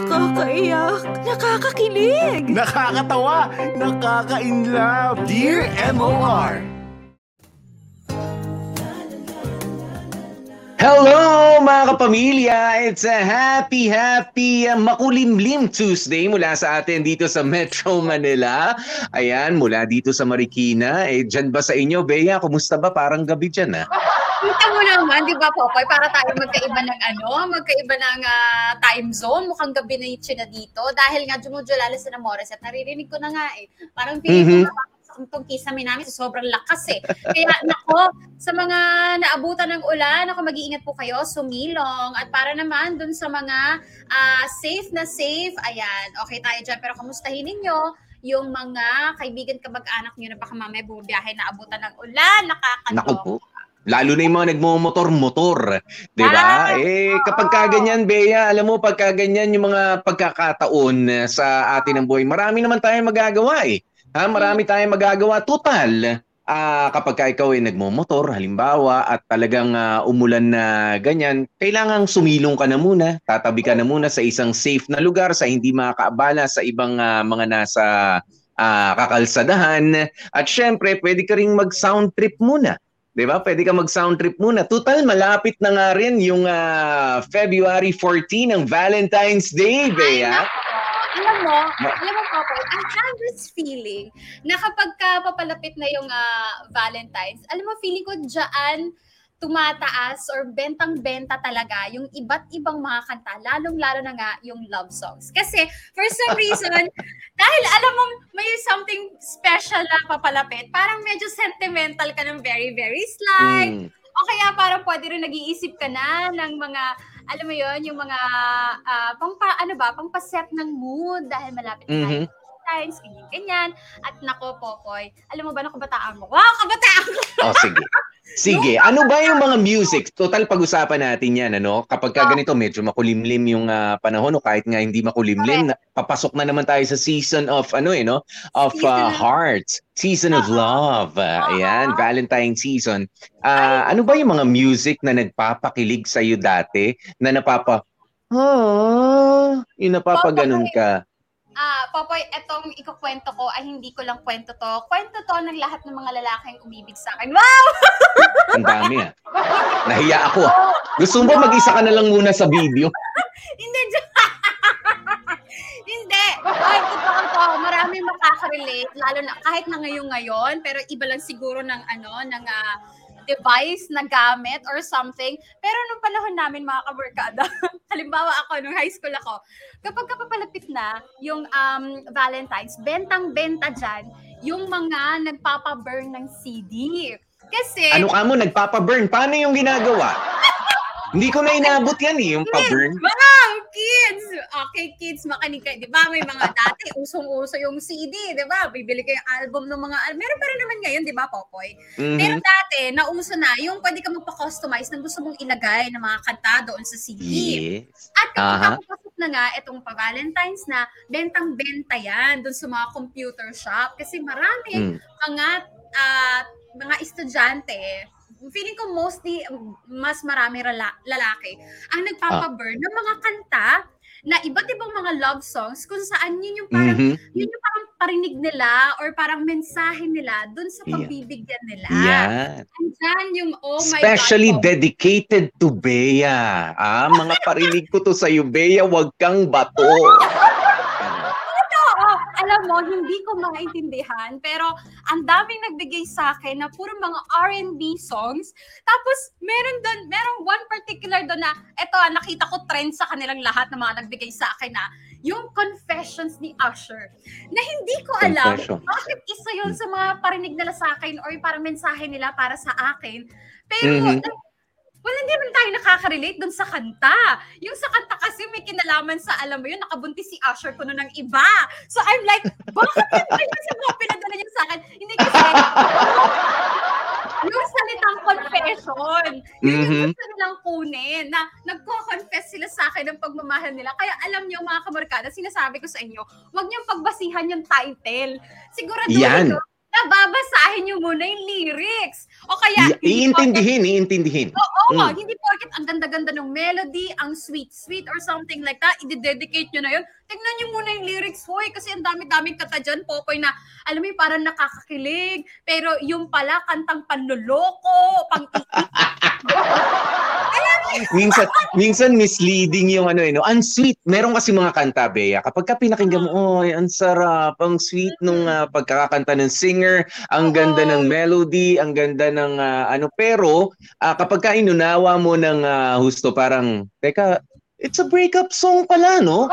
Nakakaiyak, nakakakilig. Nakakatawa, nakaka-inlove. Dear MOR. Hello mga kapamilya! It's a happy, happy uh, makulimlim Tuesday mula sa atin dito sa Metro Manila. Ayan, mula dito sa Marikina. Eh, dyan ba sa inyo, Bea? Kumusta ba? Parang gabi dyan, ah. Kita mo naman, di ba, Popoy? Para tayo magkaiba ng ano, magkaiba ng ah, time zone. Mukhang gabi na yung na dito. Dahil nga, jumujulala sa Namores at naririnig ko na nga eh. Parang Mhm. feeling ko na itong kisame namin sa sobrang lakas eh. Kaya nako, sa mga naabutan ng ulan, ako mag-iingat po kayo, sumilong. At para naman dun sa mga ah, safe na safe, ayan, okay tayo dyan. Pero kamustahin ninyo yung mga kaibigan kamag-anak nyo na baka mamaya bumiyahe na abutan ng ulan, nakakaloka. Lalo na yung mga nagmomotor-motor. Di ba? Ah, eh, kapag kaganyan, Bea, alam mo, pagka ganyan yung mga pagkakataon eh, sa atin ng buhay, marami naman tayong magagawa eh. Ha, marami tayong magagawa. Total, ah kapag ka ikaw ay nagmomotor, halimbawa, at talagang ah, umulan na ganyan, kailangang sumilong ka na muna, tatabi ka na muna sa isang safe na lugar, sa hindi makakaabala sa ibang ah, mga nasa ah, kakalsadahan. At syempre, pwede ka ring mag-sound trip muna. 'Di ba? Pwede ka mag-sound trip muna. Total, malapit na nga rin yung ah, February 14 ng Valentine's Day, Ay, Bea. nako. Alam mo, Ma- alam mo, Papa, I have this feeling na kapag ka papalapit na yung ah, Valentine's, alam mo, feeling ko dyan tumataas or bentang-benta talaga yung iba't ibang mga kanta, lalong-lalo na nga yung love songs. Kasi, for some reason, dahil alam mo, may something special na papalapit, parang medyo sentimental ka ng very, very slight, Mm. o kaya parang pwede rin nag-iisip ka na ng mga, alam mo yon yung mga, ah, pangpa, ano ba, pangpaset ng mood dahil malapit na Mhm. tayo sa Valentine's, ganyan-ganyan. At nako, Popoy, alam mo ba na kabataan mo? Wow, kabataan ko! Oh, sige. Sige, ano ba yung mga music? Total pag-usapan natin 'yan, ano? Kapag ka ganito medyo makulimlim yung ah, panahon o kahit nga hindi makulimlim, na, papasok na naman tayo sa season of ano eh, no? Of Season ah, hearts, season of love. Oo. ayan, Valentine season. Ah, ano ba yung mga music na nagpapakilig sa iyo dati na napapa Oh, yung napapaganon ka. Ah, Popoy, etong ikukwento ko ay hindi ko lang kwento to. Kwento to ng lahat ng mga lalaking umibig sa akin. Wow! Ang dami ah. Nahiya ako ah. Gusto mo ba mag-isa ka na lang muna sa video? Hindi, hindi. Ay, totoo to. Maraming makaka-relate, lalo na kahit na ngayon ngayon, pero iba lang siguro ng ano, ng ah, device na gamit or something. Pero nung panahon namin mga kabarkada, halimbawa ako nung high school ako, kapag kapapalapit na yung um, Valentine's, bentang-benta dyan, yung mga nagpapaburn ng CD. Kasi, Ano ka mo, nagpapa-burn? Paano yung ginagawa? Hindi ko na inabot yan eh, yung pa-burn. Okay, kids, makinig kayo. Di ba? May mga dati, usong-uso yung CD, di ba? Bibili kayo yung album ng mga... Meron pa rin naman ngayon, di ba, Popoy? Pero Mhm. dati, nauso na, yung pwede ka magpa-customize ng gusto mong ilagay ng mga kanta doon sa CD. Yes. At kapag nakapasok na nga, itong pa-Valentine's na, bentang-benta yan doon sa mga computer shop. Kasi maraming Mm. mga ah, mga estudyante, feeling ko mostly mas marami rala- lalaki ang nagpapaburn ng mga kanta na iba't ibang mga love songs kung saan yun yung parang Mhm. yun yung parang parinig nila or parang mensahe nila dun sa Yeah. pagbibigyan nila. Yan. Andyan yung oh my Especially God. dedicated to Bea. Ah, mga parinig ko to sa iyo, Bea, wag kang bato. Alam mo, hindi ko maintindihan, pero ang daming nagbigay sa akin na puro mga R&B songs. Tapos, meron doon, merong one particular doon na, eto, ah, nakita ko trend sa kanilang lahat na mga nagbigay sa akin na, yung Confessions ni Usher. Na hindi ko alam Confession. bakit isa yun sa mga parinig nila sa akin or parang mensahe nila para sa akin. Pero, Mhm. Wala hindi naman tayo nakaka-relate dun sa kanta. Yung sa kanta kasi may kinalaman sa, alam mo yun, nakabuntis si Usher kuno ng iba. So I'm like, bakit yun ba yun sa mga pinadala niya sa akin? Hindi kasi, yung salitang confession, yun yung Mhm. gusto nilang kunin, na nagko-confess sila sa akin ng pagmamahal nila. Kaya alam niyo mga kamarkada, sinasabi ko sa inyo, huwag niyong pagbasihan yung title. Siguraduhin Yan. na babasahin nyo muna yung lyrics. O kaya, I- iintindihin, iintindihin. Oo, Mm. hindi porket ang ganda-ganda ng melody, ang sweet-sweet or something like that, i-dedicate nyo na yun. Tignan nyo muna yung lyrics, hoy, kasi ang dami-daming kata dyan, Popoy, na alam mo yung parang nakakakilig, pero yung pala, kantang panloloko, pang minsan minsan misleading yung ano eh no. Ang sweet. Meron kasi mga kanta Bea. Kapag ka pinakinggan mo, oy, ang sarap, ang sweet nung ah, pagkakanta ng singer, ang ganda ng melody, ang ganda ng ah, ano pero ah, kapag ka inunawa mo ng ah, husto parang teka, it's a breakup song pala, no?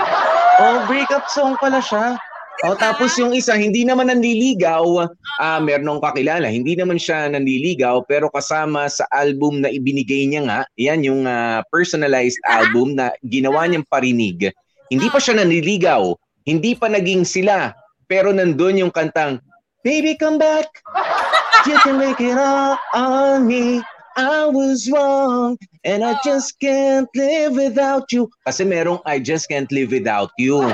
Oh, breakup song pala siya. Oh, tapos yung isa, hindi naman nanliligaw, ah meron kakilala, hindi naman siya nanliligaw, pero kasama sa album na ibinigay niya nga, yan yung ah, personalized album na ginawa niyang parinig. Hindi pa siya nanliligaw, hindi pa naging sila, pero nandun yung kantang, Baby, come back, you can make it all on me. I was wrong, and I just can't live without you. Kasi merong I just can't live without you.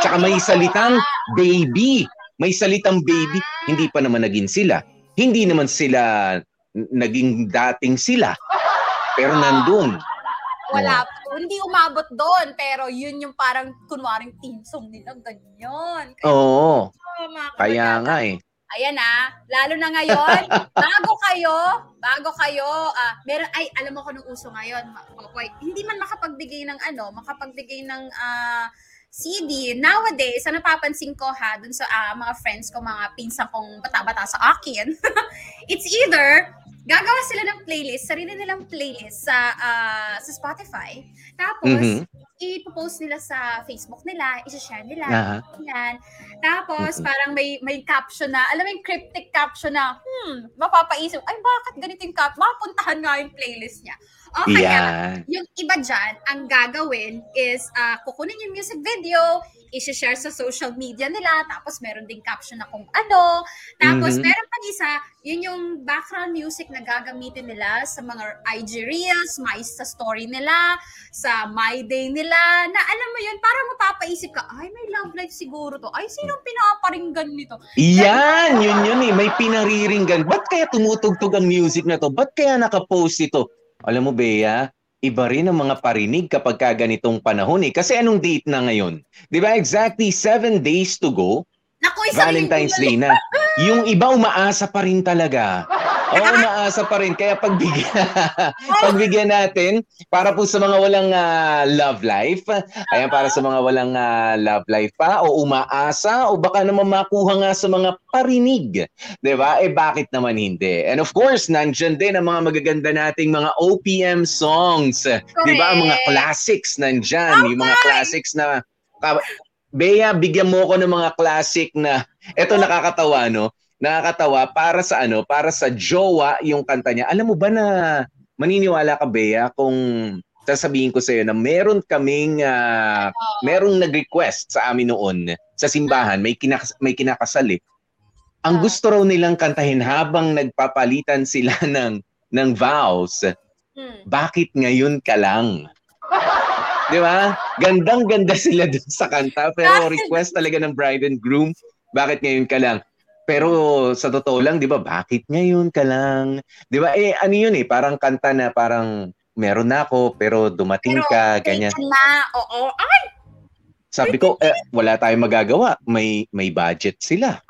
Tsaka may salitang baby. May salitang baby. Hindi pa naman naging sila. Hindi naman sila naging dating sila. Pero nandun. Wala po. Hindi umabot doon, pero yun yung parang kunwaring team song nila, ganyan. Oo. Oh, Kaya nga eh. Ayan ah, lalo na ngayon, bago kayo, bago kayo, ah, meron, ay, alam mo ko nung uso ngayon, Popoy, hindi man makapagbigay ng ano, makapagbigay ng ah, CD. Nowadays, sa napapansin ko ha, dun sa ah, mga friends ko, mga pinsan kong bata-bata sa akin, it's either gagawa sila ng playlist, sarili nilang playlist sa ah, sa Spotify. Tapos, Mhm. Ipopost nila sa Facebook nila, i-share nila. Ah. Yan. Tapos, Mhm. parang may may caption na, alam mo yung cryptic caption na, hmm, mapapaisip, ay bakit ganito yung cap? Mapuntahan nga yung playlist niya. O kaya, yung iba dyan, ang gagawin is, ah, kukunin yung music video, i-share sa social media nila, tapos meron ding caption na kung ano. Tapos, Mhm. meron pang isa, yun yung background music na gagamitin nila sa mga IG Reels, my sa story nila, sa My Day nila, na alam mo yun, parang mapapaisip ka, ay, may love life siguro to. Ay, sinong pinaparinggan nito? Yan, yun yun eh. May pinariringgan. Ba't kaya tumutugtog ang music na to? Ba't kaya nakapost ito? Alam mo, Bea, iba rin ang mga parinig kapag ka ganitong panahon eh. Kasi anong date na ngayon? Di ba exactly seven days to go? Naku, isang Valentine's Day na-. Yung iba umaasa pa rin talaga. Oo, umaasa pa rin. Kaya pagbigyan, pagbigyan natin, para po sa mga walang ah, love life, ayan, para sa mga walang ah, love life pa, o umaasa, o baka naman makuha nga sa mga parinig. ba? Eh, bakit naman hindi? And of course, nandyan din ang mga magaganda nating mga OPM songs. 'Di ba? Ang mga Correct. classics nandyan. Yung mga classics na... Bea, bigyan mo ko ng mga classic na... Ito nakakatawa, no? Nakakatawa para sa ano? Para sa jowa yung kanta niya. Alam mo ba na maniniwala ka, Bea, kung sasabihin ko sa'yo na meron kaming... ah, merong nag-request sa amin noon sa simbahan. May, kinak- may kinakasal eh. Ang gusto raw nilang kantahin habang nagpapalitan sila ng ng vows, Hmm. bakit ngayon ka lang? Di ba? Gandang-ganda sila dun sa kanta, pero request talaga ng bride and groom, bakit ngayon ka lang? Pero sa totoo lang, di ba, bakit ngayon ka lang? Di ba, eh, ano yun eh, parang kanta na parang meron na ako, pero dumating Pero, ka, ganyan. Taken na, oo. Ay, Sabi ko, eh, wala tayong magagawa. May may budget sila.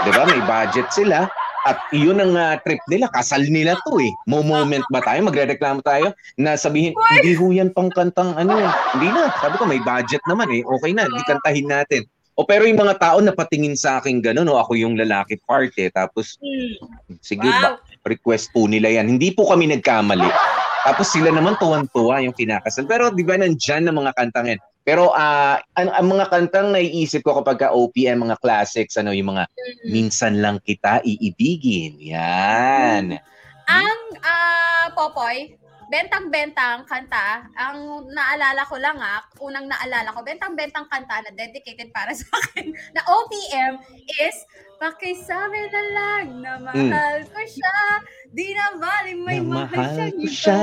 'Di ba? May budget sila. At iyon ang ah, trip nila. Kasal nila to eh. Mo moment ba tayo? Magrereklamo tayo na sabihin, hindi ho yan pang kantang ano. Hindi na. Sabi ko, may budget naman eh. Okay na, hindi kantahin natin. O pero yung mga tao na patingin sa akin gano'n, no, ako yung lalaki part eh. Tapos, hmm. sige, Wow. ba, request po nila yan. Hindi po kami nagkamali. Tapos sila naman tuwan-tuwa yung kinakasal. Pero di ba nandyan ang mga kantang yan? Pero ah ang, ang mga kantang naiisip ko kapag ka OPM, mga classics, ano, yung mga Hmm. minsan lang kita iibigin. Yan. Ang ah, Popoy, bentang-bentang kanta, ang naalala ko lang ah, unang naalala ko, bentang-bentang kanta na dedicated para sa akin na OPM is Pakisabi na lang na mahal ko siya, di na bali may Na mahal, mahal siyang ko iba. siya.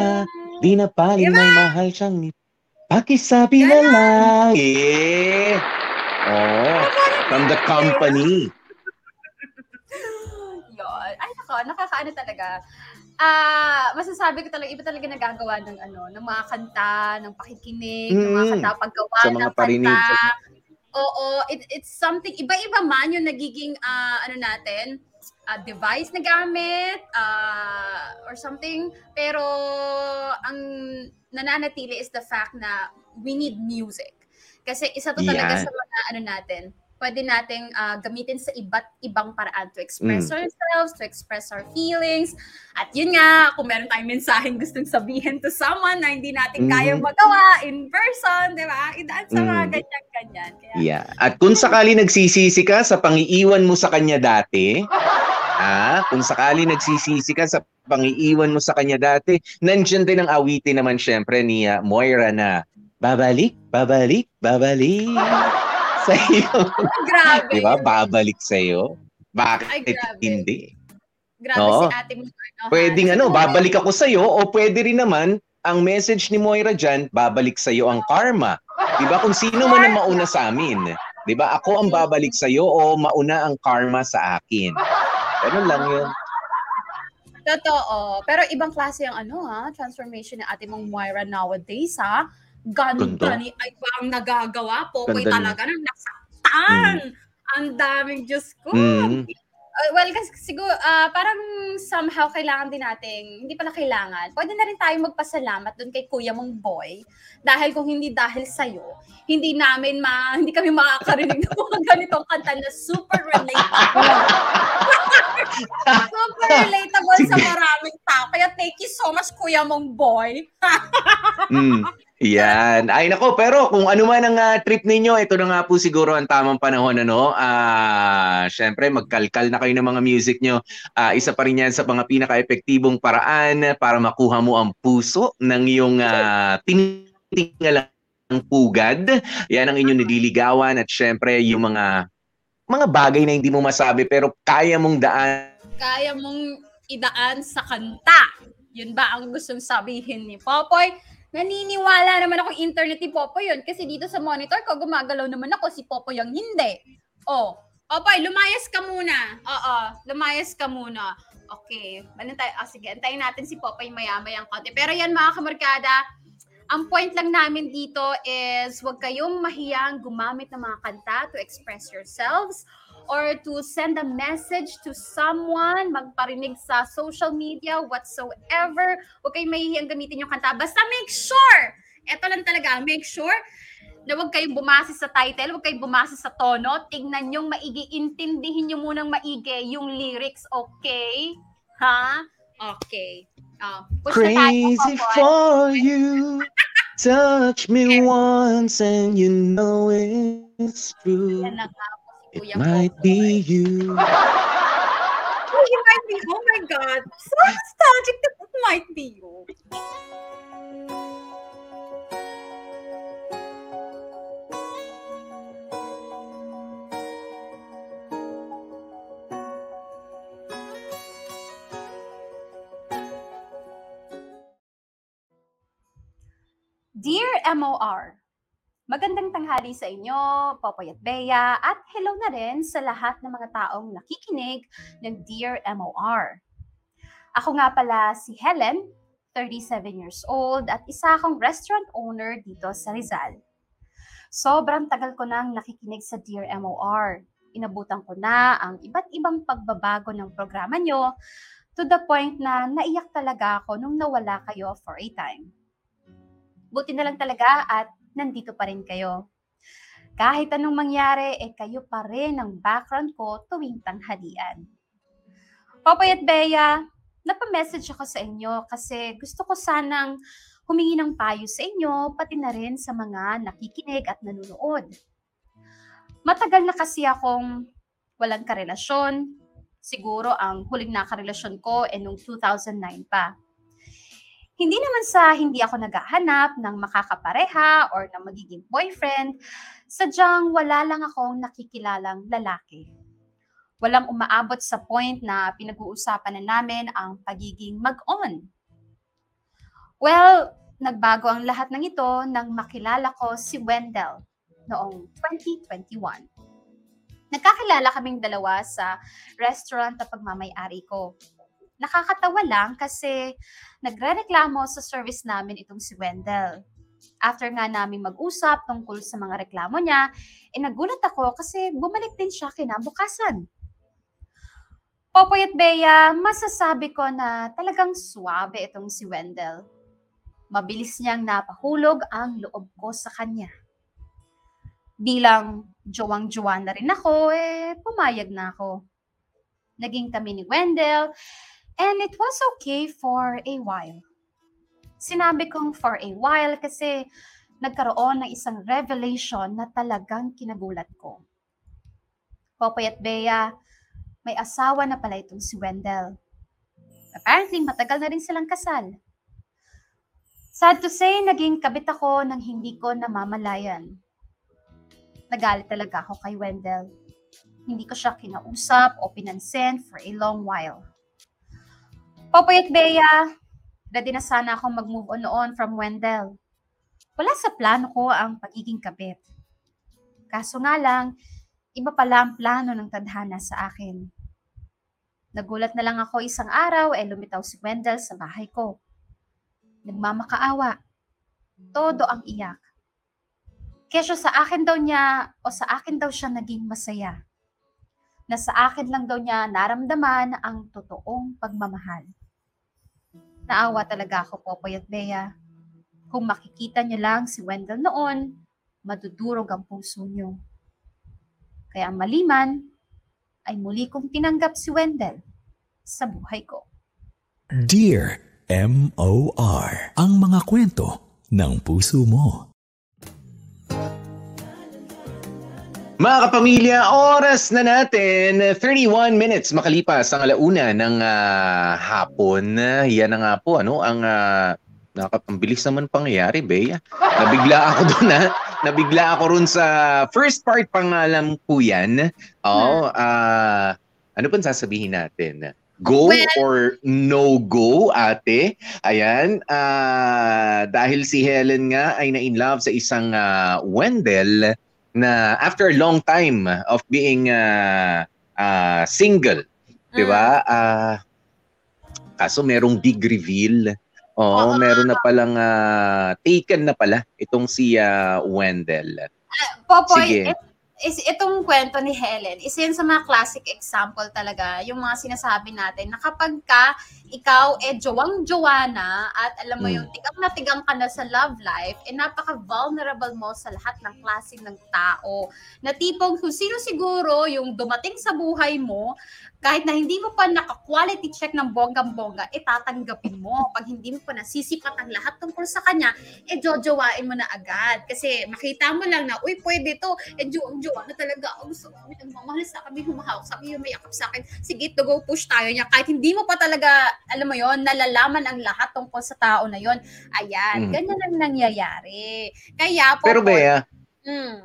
Di na paling Diba? may mahal siyang ni Pakisabi na lang. Eh. Oh, from the company. nako, nakakaano talaga. Ah, masasabi ko talaga, iba talaga nagagawa ng ano, ng mga kanta, ng pakikinig, ng mga Mm. kanta, paggawa Sa mga ng parinig. kanta. Oo, it, it's something, iba-iba man yung nagiging, ah, ano natin, ah, device na gamit, ah, or something. Pero, ang nananatili is the fact na we need music. Kasi isa to talaga Yan. sa mga ano natin, pwede nating ah, gamitin sa iba't ibang paraan to express Mm. ourselves, to express our feelings. At yun nga, kung meron tayong mensaheng gustong sabihin to someone na hindi natin Mhm. kayang magawa in person, di ba? Idaan sa mga Mm. ganyan-ganyan. Kaya, Yeah. At kung sakali nagsisisi ka sa pangiiwan mo sa kanya dati, ah, kung sakali nagsisisi ka sa pangiiwan mo sa kanya dati, nandiyan din ang awitin naman syempre ni ah, Moira na babalik, babalik, babalik sa iyo. grabe. Di ba? Babalik sa iyo. Bakit Ay, grabe. hindi? Grabe Oo. si ate mo. Ano, Pwedeng ano, babalik ako sa iyo o pwede rin naman ang message ni Moira dyan, babalik sa iyo ang karma. 'Di ba? Kung sino man ang mauna sa amin. 'Di ba? Ako ang babalik sa iyo o mauna ang karma sa akin. Ganun lang 'yun. Totoo. Pero ibang klase ang ano ha, transformation ni ate mong Moira nowadays ha. Ganda Ganda. ni ay ba ang nagagawa? Popoy Ganda talaga nang nasaktan. Ang daming Diyos ko. Mm. Uh, well, kasi siguro, ah, parang somehow kailangan din nating, hindi pala kailangan, pwede na rin tayo magpasalamat doon kay kuya mong boy. Dahil kung hindi dahil sa'yo, hindi namin ma, hindi kami makakarinig ng mga ganitong kanta na super relatable. super relatable sa maraming tao. Kaya thank you so much, kuya mong boy. Mm. Yan. Ay nako, pero kung ano man ang ah, trip ninyo, ito na nga po siguro ang tamang panahon ano. Ah, syempre magkalkal na kayo ng mga music nyo. Ah, isa pa rin 'yan sa mga pinaka-epektibong paraan para makuha mo ang puso ng iyong uh, tinitingalang pugad. Yan ang inyong nililigawan at syempre yung mga mga bagay na hindi mo masabi pero kaya mong daan Kaya mong idaan sa kanta. Yun ba ang gustong sabihin ni Popoy? Naniniwala naman ako internet ni Popoy yun kasi dito sa monitor ko gumagalaw naman ako si Popoy ang hindi. Oh, Popoy, lumayas ka muna. Oo, lumayas ka muna. Okay, ano tayo? Ah, sige, antayin natin si Popoy maya-mayang konti. Pero yan mga kamarkada, ang point lang namin dito is huwag kayong mahiyang gumamit ng mga kanta to express yourselves or to send a message to someone, magparinig sa social media, whatsoever. Huwag kayong mahihiyang gamitin yung kanta. Basta make sure, eto lang talaga, make sure na huwag kayong bumase sa title, huwag kayong bumase sa tono, tignan yung maigi, intindihin nyo munang maigi yung lyrics, okay? Ha? Okay. Oh, Crazy Popoy. for you. Touch me once and you know it's true. It might be you. Oh, it might be. Oh my God. So nostalgic that it might be you. Dear MOR, Magandang tanghali sa inyo, Popoy at Bea, at hello na rin sa lahat ng mga taong nakikinig ng Dear MOR. Ako nga pala si Helen, 37 years old, at isa akong restaurant owner dito sa Rizal. Sobrang tagal ko nang nakikinig sa Dear MOR. Inabutan ko na ang iba't ibang pagbabago ng programa nyo to the point na naiyak talaga ako nung nawala kayo for a time. Buti na lang talaga at nandito pa rin kayo. Kahit anong mangyari, eh kayo pa rin ang background ko tuwing tanghalian. Popoy at Bea, napamessage ako sa inyo kasi gusto ko sanang humingi ng payo sa inyo, pati na rin sa mga nakikinig at nanonood. Matagal na kasi akong walang karelasyon. Siguro ang huling nakarelasyon ko ay noong 2009 pa. Hindi naman sa hindi ako naghahanap ng makakapareha or ng magiging boyfriend, sadyang wala lang akong nakikilalang lalaki. Walang umaabot sa point na pinag-uusapan na namin ang pagiging mag-on. Well, nagbago ang lahat ng ito nang makilala ko si Wendell noong 2021. Nagkakilala kaming dalawa sa restaurant na pagmamayari ko. Nakakatawa lang kasi nagrereklamo sa service namin itong si Wendell. After nga namin mag-usap tungkol sa mga reklamo niya, eh nagulat ako kasi bumalik din siya kinabukasan. Popoy at Bea, masasabi ko na talagang suwabe itong si Wendell. Mabilis niyang napahulog ang loob ko sa kanya. Bilang jowang-jowa na rin ako, eh pumayag na ako. Naging kami ni Wendell, and it was okay for a while. Sinabi kong for a while kasi nagkaroon ng isang revelation na talagang kinagulat ko. Popoy at Bea, may asawa na pala itong si Wendell. Apparently, matagal na rin silang kasal. Sad to say, naging kabit ako nang hindi ko namamalayan. Nagalit talaga ako kay Wendell. Hindi ko siya kinausap o pinansin for a long while. Popoy at Bea, ready na sana akong mag-move on noon from Wendell. Wala sa plano ko ang pagiging kabit. Kaso nga lang, iba pala ang plano ng tadhana sa akin. Nagulat na lang ako isang araw eh lumitaw si Wendell sa bahay ko. Nagmamakaawa. Todo ang iyak. Kesyo sa akin daw niya o sa akin daw siya naging masaya. Na sa akin lang daw niya naramdaman ang totoong pagmamahal. Naawa talaga ako, Popoy at Bea. Kung makikita niyo lang si Wendell noon, madudurog ang puso niyo. Kaya maliman ay muli kong tinanggap si Wendell sa buhay ko. Dear M.O.R. Ang mga kwento ng puso mo. Mga kapamilya, oras na natin. 31 minutes makalipas ang alauna ng ah, hapon. Yan na nga po, ano, ang uh, nakapambilis naman pangyayari, Bea. Nabigla ako doon, ha? Nabigla ako ron sa first part pangalan po yan. Oo, ah, ano pang sasabihin natin? Go Well- or no go, ate? Ayan, ah, dahil si Helen nga ay na-in love sa isang ah, Wendell na after a long time of being uh, uh, single, 'di ba? Ah, kaso merong big reveal. Oo, Oo. meron na palang ah, taken na pala itong si ah, Wendell. Popoy, Sige. it- is, itong kwento ni Helen, isa yan sa mga classic example talaga, yung mga sinasabi natin, na kapag ka, ikaw, eh, jowang-jowa na, at alam mo Mm. yung tigang na tigang ka na sa love life, eh, napaka-vulnerable mo sa lahat ng klase ng tao. Na tipong kung sino siguro yung dumating sa buhay mo, kahit na hindi mo pa naka-quality check ng bonggang-bongga, eh, tatanggapin mo. Pag hindi mo pa nasisipat ang lahat tungkol sa kanya, eh, jojowain mo na agad. Kasi makita mo lang na, uy, pwede to. Eh, jowa na talaga. Ang gusto kami, nagmamahal sa kami, humahawak sa akin, mayakap sa akin. Sige, to go push tayo niya. Kahit hindi mo pa talaga, alam mo yon nalalaman ang lahat tungkol sa tao na yon Ayan, Mm. ganyan ang nangyayari. Kaya, Pero Popoy, Bea, mm,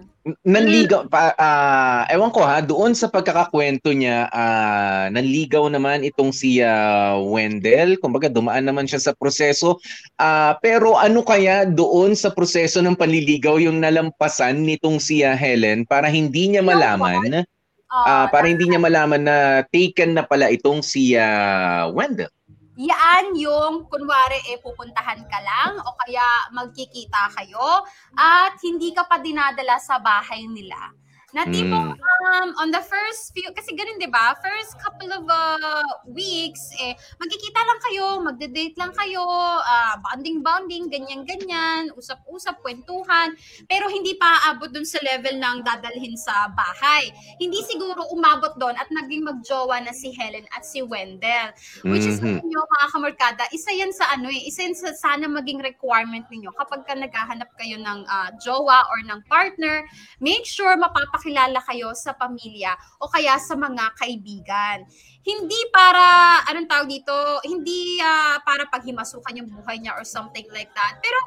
nanligaw pa ah, ewan ko ha, doon sa pagkakakwento niya, ah, nanligaw naman itong si ah, Wendell, kumbaga dumaan naman siya sa proseso. Ah, pero ano kaya doon sa proseso ng panliligaw yung nalampasan nitong si ah, Helen para hindi niya malaman, ah, para hindi niya malaman na taken na pala itong si ah, Wendell. Yan yung, kunwari, eh, pupuntahan ka lang o kaya magkikita kayo at hindi ka pa dinadala sa bahay nila. Na tipong, Mm. um, on the first few, kasi ganun, di ba? First couple of uh, weeks, eh, magkikita lang kayo, magde-date lang kayo, ah, bonding-bonding, ganyan-ganyan, usap-usap, kwentuhan, pero hindi pa aabot dun sa level ng dadalhin sa bahay. Hindi siguro umabot doon at naging magjowa na si Helen at si Wendell. Which is, Mhm. alam nyo, mga kamorkada, isa yan sa ano eh, isa yan sa sana maging requirement ninyo kapag ka naghahanap kayo ng ah, jowa or ng partner, make sure mapapakilala kayo sa pamilya o kaya sa mga kaibigan. Hindi para, anong tawag dito, hindi ah, para paghimasukan yung buhay niya or something like that. Pero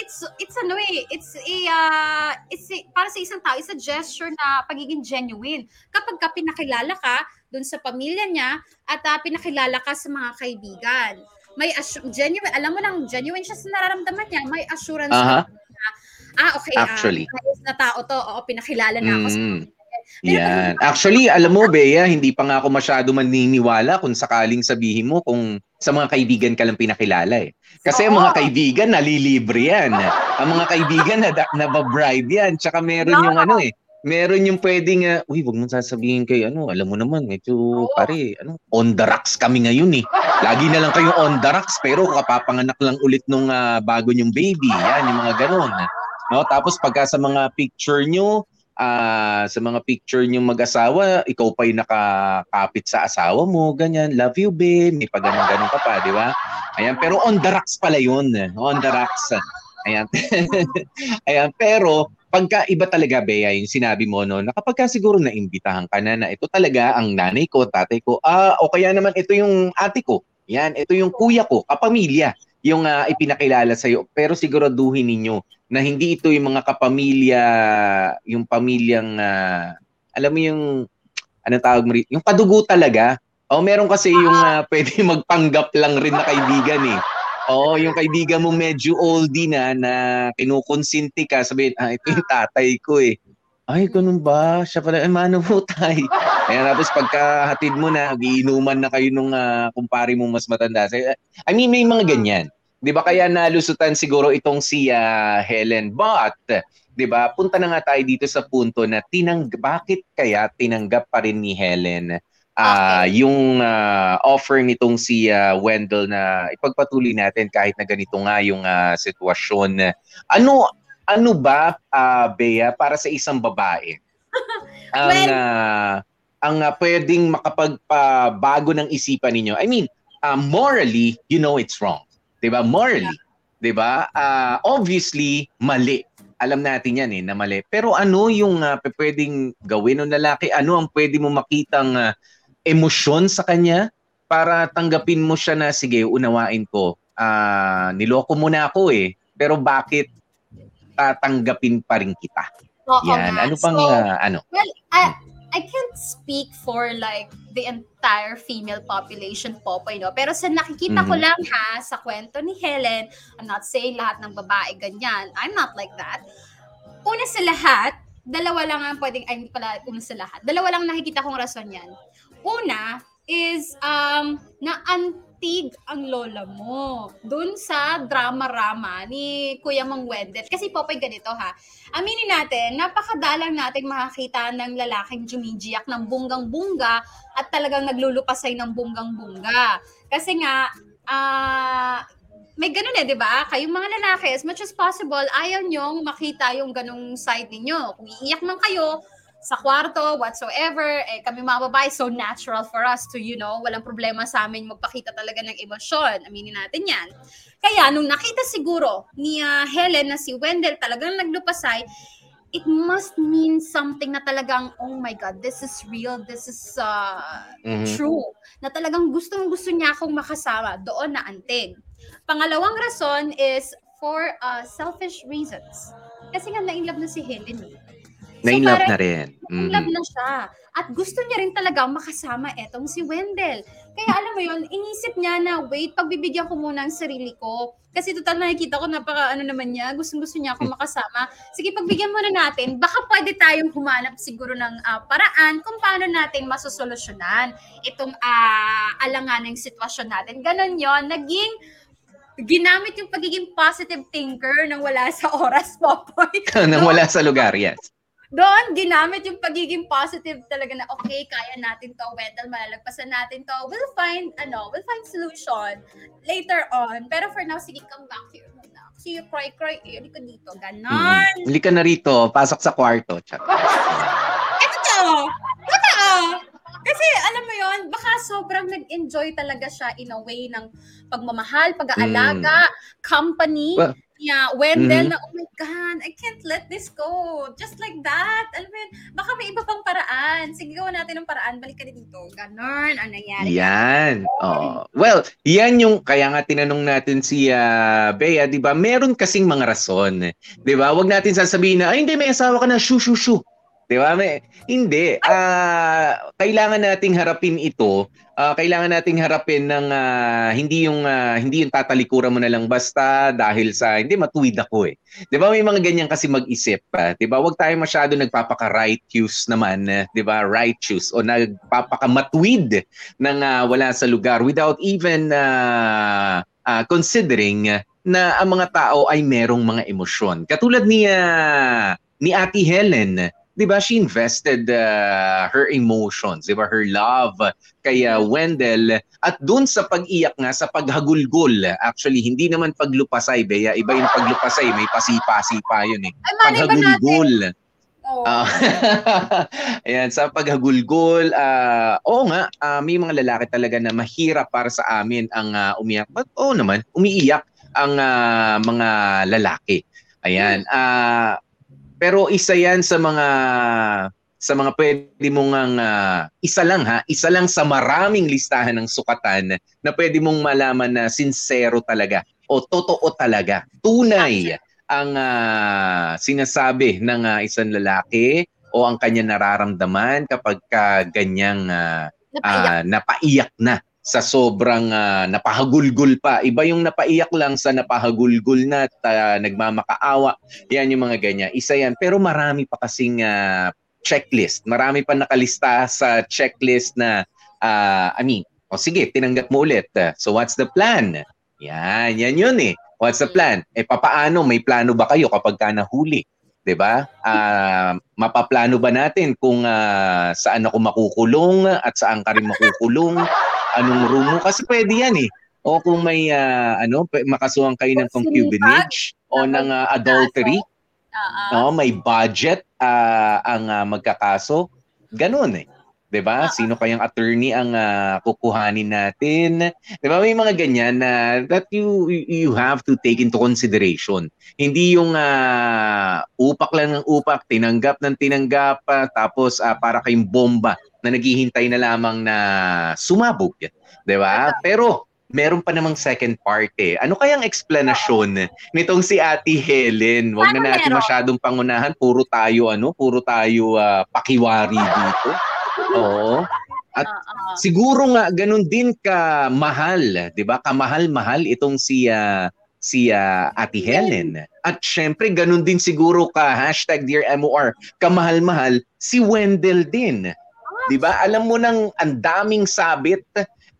it's it's ano eh, it's a ah, it's a, para sa isang tao, it's a gesture na pagiging genuine. Kapag ka pinakilala ka dun sa pamilya niya at ah, pinakilala ka sa mga kaibigan. May genuine, alam mo nang genuine siya sa nararamdaman niya, may assurance Aha. Ah, okay, Actually. ah, ayos na tao to, oo, pinakilala na ako sa Mm. pamilya Yan. Actually, alam mo, Bea, hindi pa nga ako masyado maniniwala kung sakaling sabihin mo kung sa mga kaibigan ka lang pinakilala eh. Kasi ang mga Oo. kaibigan, nalilibre yan. Ang mga kaibigan, na, nababribe yan. Tsaka meron yung ano eh, meron yung pwedeng, uh, uy, wag mong sasabihin kay ano, alam mo naman, medyo, pare, ano, on the rocks kami ngayon eh. Lagi na lang kayong on the rocks, pero kapapanganak lang ulit nung ah, bago nyong baby. Yan, yung mga ganon. No? Tapos pagka sa mga picture nyo, ah, sa mga picture nyo mag-asawa, ikaw pa yung nakakapit sa asawa mo, ganyan, love you babe, may pa ganun-ganun ka pa, di ba? Ayan, pero on the rocks pala yun. On the rocks. Ayan. Ayan, pero pagka iba talaga, Bea, yung sinabi mo, no, na kapag ka siguro naimbitahan ka na, na ito talaga ang nanay ko, tatay ko, ah, o kaya naman ito yung ate ko, yan, ito yung kuya ko, kapamilya, yung ah, ipinakilala sa'yo. Pero siguraduhin ninyo na hindi ito yung mga kapamilya, yung pamilyang, ah, alam mo yung, ano tawag mo yung padugo talaga. O meron kasi yung ah, pwede magpanggap lang rin na kaibigan eh. Oo, yung kaibigan mo medyo oldie na na kinukonsinti ka, sabihin, ah, ito yung tatay ko eh. Ay, ganun ba? Siya pala, eh, mano mo tay. Ayan, tapos pagkahatid mo na, giinuman na kayo nung uh, kumpare mo mas matanda. I mean, may mga ganyan. 'Di ba kaya nalusutan siguro itong si ah, Helen But 'di ba? Punta na nga tayo dito sa punto na tinang bakit kaya tinanggap pa rin ni Helen ah yung ah, offer nitong si ah, Wendell na ipagpatuloy natin kahit na ganito nga yung ah, sitwasyon. Ano ano ba ah, Bea para sa isang babae? ang Well- ah, ang ah, pwedeng makapagpabago ng isipan ninyo. I mean, ah, morally, you know it's wrong. 'Di ba? Morally, 'di ba? Ah, obviously mali. Alam natin 'yan eh na mali. Pero ano yung pe- pwedeng gawin ng lalaki? Ano ang pwede mo makitang ah, emosyon sa kanya para tanggapin mo siya na sige, unawain ko. Ah, niloko mo na ako eh. Pero bakit tatanggapin pa rin kita? Oo Yan. nga. Ano pang So, ah, ano? Well, I, I can't speak for like the entire female population po, no? pero sa nakikita ko Mhm. lang ha, sa kwento ni Helen, I'm not saying lahat ng babae ganyan. I'm not like that. Una sa lahat, dalawa lang ang pwedeng, ay hindi pala una sa lahat, dalawa lang nakikita kong rason yan. Una is um, naantig ang lola mo dun sa drama-rama ni Kuya Mang Wendell. Kasi Popoy ganito ha, aminin natin, napakadalang natin makakita ng lalaking jumijiyak ng bunggang-bunga at talagang naglulupasay ng bunggang-bunga. Kasi nga, ah, may ganun eh, di ba? Kayong mga lalaki, as much as possible, ayaw nyong makita yung ganung side ninyo. Kung iiyak man kayo, sa kwarto, whatsoever, eh, kami mga babae, so natural for us to, you know, walang problema sa amin magpakita talaga ng emosyon. Aminin natin yan. Kaya, nung nakita siguro ni ah, Helen na si Wendell talagang naglupasay, it must mean something na talagang, oh my God, this is real, this is uh, Mhm. true. Na talagang gustong gusto niya akong makasama. Doon na antig. Pangalawang rason is for uh, selfish reasons. Kasi nga na-inlove na si Helen. eh. So, Na-inlove parang- na rin. in Mhm. love na siya. At gusto niya rin talaga makasama etong si Wendell. Kaya alam mo yun, inisip niya na, wait, pagbibigyan ko muna ang sarili ko. Kasi total nakikita ko, napaka ano naman niya, gustong gusto niya akong makasama. Sige, pagbigyan muna natin, baka pwede tayong humanap siguro ng ah, paraan kung paano natin masosolusyonan itong uh, alanganeng sitwasyon natin. Ganon yon naging ginamit yung pagiging positive thinker nang wala sa oras, Popoy. Nang wala sa lugar, yes. Doon, ginamit yung pagiging positive talaga na, okay, kaya natin to, Wendell, malalagpasan natin to. We'll find, ano, we'll find solution later on. Pero for now, sige, come back here muna. Kasi you cry, cry, eh, ka dito. Ganon. Mhm. Hindi ka na rito, pasok sa kwarto. Ito to! Totoo! Kasi sobrang nag-enjoy talaga siya in a way ng pagmamahal, pag-aalaga, company, Well, niya, Wendell, mhm. na, oh my God, I can't let this go. Just like that. Alam mo yun, baka may iba pang paraan. Sige, gawa natin ng paraan. Balik ka dito. Ganon. Ang nangyari. Yan. Oh. Well, yan yung kaya nga tinanong natin si ah, Bea, 'di ba? Meron kasing mga rason, 'di ba? Wag natin sasabihin na ay hindi may asawa ka na, shoo shoo shoo. 'Di ba? May, hindi. Ah, kailangan nating harapin ito. Ah, kailangan nating harapin ng ah, hindi yung ah, hindi yung tatalikuran mo na lang basta dahil sa hindi matuwid ako eh. 'Di ba may mga ganyan kasi mag-isip pa, 'di ba? Huwag tayo masyado nagpapaka-righteous naman, eh, 'di ba? Righteous o nagpapaka-matuwid ng ah, wala sa lugar without even ah, ah, considering na ang mga tao ay merong mga emosyon. Katulad ni ah, ni Ate Helen, 'di ba? She invested ah, her emotions, 'di ba? Her love kay ah, Wendell at doon sa pag-iyak nga sa paghagulgol. Actually, hindi naman paglupasay, Bea. Iba yung paglupasay, may pasipa-sipa yun eh. Paghagulgol. Oo. Ah, ayan, sa paghagulgol, ah, oo nga, ah, may mga lalaki talaga na mahirap para sa amin ang ah, umiyak. But oo naman, umiiyak ang ah, mga lalaki. Ayan. ah, pero isa yan sa mga sa mga pwede mong ah, isa lang ha, isa lang sa maraming listahan ng sukatan na pwede mong malaman na sincero talaga o totoo talaga, tunay ang ah, sinasabi ng ah, isang lalaki o ang kanya nararamdaman kapag ka ganyang ah, Napaiyak. ah, napaiyak na sa sobrang ah, napahagulgul pa. Iba yung napaiyak lang sa napahagulgul na at ah, nagmamakaawa. Yan yung mga ganyan. Isa yan. Pero marami pa kasing ah, checklist. Marami pa nakalista sa checklist na, ah, I mean, o sige, tinanggap mo ulit. So what's the plan? Yan, yan yun eh. What's the plan? Eh papaano? May plano ba kayo kapag ka nahuli? 'Di ba? Ah, mapaplano ba natin kung ah, saan ako makukulong at saan ka rin makukulong? Anong room mo? Kasi pwede yan eh. O kung may ah, ano, makasuhan kayo ng concubinage o ng ah, adultery, ah. no, may budget ah, ang ah, magkakaso. Ganun eh. 'Di ba? Sino kayang attorney ang ah, kukuhanin natin? 'Di ba? May mga ganyan na that you you have to take into consideration. Hindi yung ah, upak lang ng upak, tinanggap ng tinanggap ah, tapos ah, para kayong bomba na naghihintay na lamang na sumabog. 'Di ba? Pero meron pa namang second part eh. Ano kayang explanation nitong si Ate Helen? Huwag na natin meron? masyadong pangunahan. Puro tayo, ano? Puro tayo ah, pakiwari dito. Oo. At Ah, ah. siguro nga ganun din ka mahal, 'di ba? Kamahal-mahal itong si ah, si ah, Ate Helen. At syempre ganun din siguro ka hashtag Dear MOR, kamahal-mahal si Wendell din. 'Di ba? Alam mo nang ang daming sabit,